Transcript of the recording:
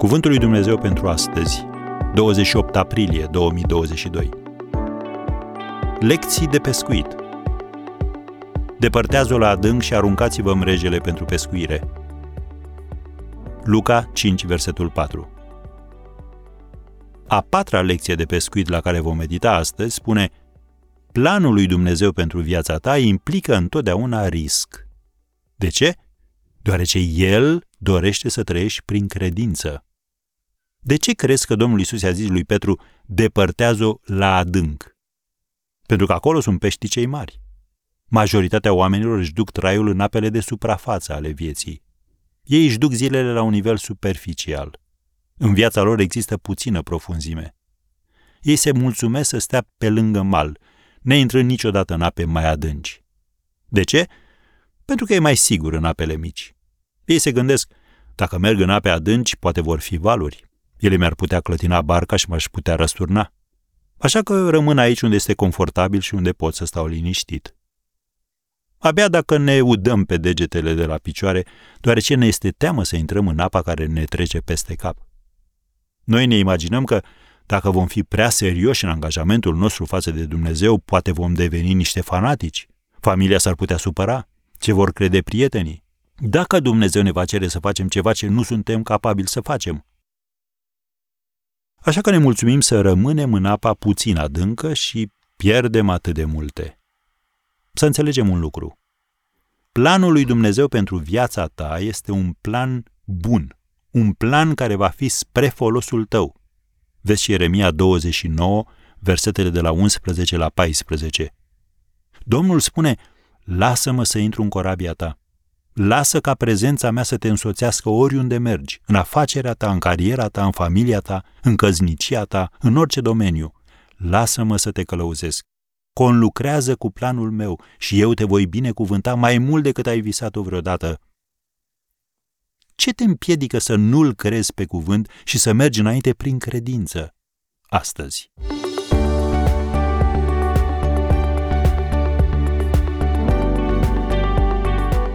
Cuvântul lui Dumnezeu pentru astăzi, 28 aprilie 2022. Lecții de pescuit. Depărtează-o la adânc și aruncați-vă mrejele pentru pescuire. Luca 5, versetul 4. A patra lecție de pescuit la care vom medita astăzi spune Planul lui Dumnezeu pentru viața ta implică întotdeauna risc. De ce? Deoarece El dorește să trăiești prin credință. De ce crezi că Domnul Isus i-a zis lui Petru, depărtează-o la adânc? Pentru că acolo sunt peștii cei mari. Majoritatea oamenilor își duc traiul în apele de suprafață ale vieții. Ei își duc zilele la un nivel superficial. În viața lor există puțină profunzime. Ei se mulțumesc să stea pe lângă mal, neintrând niciodată în ape mai adânci. De ce? Pentru că e mai sigur în apele mici. Ei se gândesc, dacă merg în ape adânci, poate vor fi valuri. Ele mi-ar putea clătina barca și m-aș putea răsturna. Așa că rămân aici unde este confortabil și unde pot să stau liniștit. Abia dacă ne udăm pe degetele de la picioare, deoarece ne este teamă să intrăm în apa care ne trece peste cap. Noi ne imaginăm că dacă vom fi prea serioși în angajamentul nostru față de Dumnezeu, poate vom deveni niște fanatici. Familia s-ar putea supăra. Ce vor crede prietenii? Dacă Dumnezeu ne va cere să facem ceva ce nu suntem capabili să facem, Așa că ne mulțumim să rămânem în apa puțin adâncă și pierdem atât de multe. Să înțelegem un lucru. Planul lui Dumnezeu pentru viața ta este un plan bun, un plan care va fi spre folosul tău. Vezi Ieremia 29, versetele de la 11 la 14. Domnul spune, lasă-mă să intru în corabia ta. Lasă ca prezența mea să te însoțească oriunde mergi, în afacerea ta, în cariera ta, în familia ta, în căznicia ta, în orice domeniu. Lasă-mă să te călăuzesc. Conlucrează cu planul meu și eu te voi binecuvânta mai mult decât ai visat-o vreodată. Ce te împiedică să nu-l crezi pe cuvânt și să mergi înainte prin credință? Astăzi.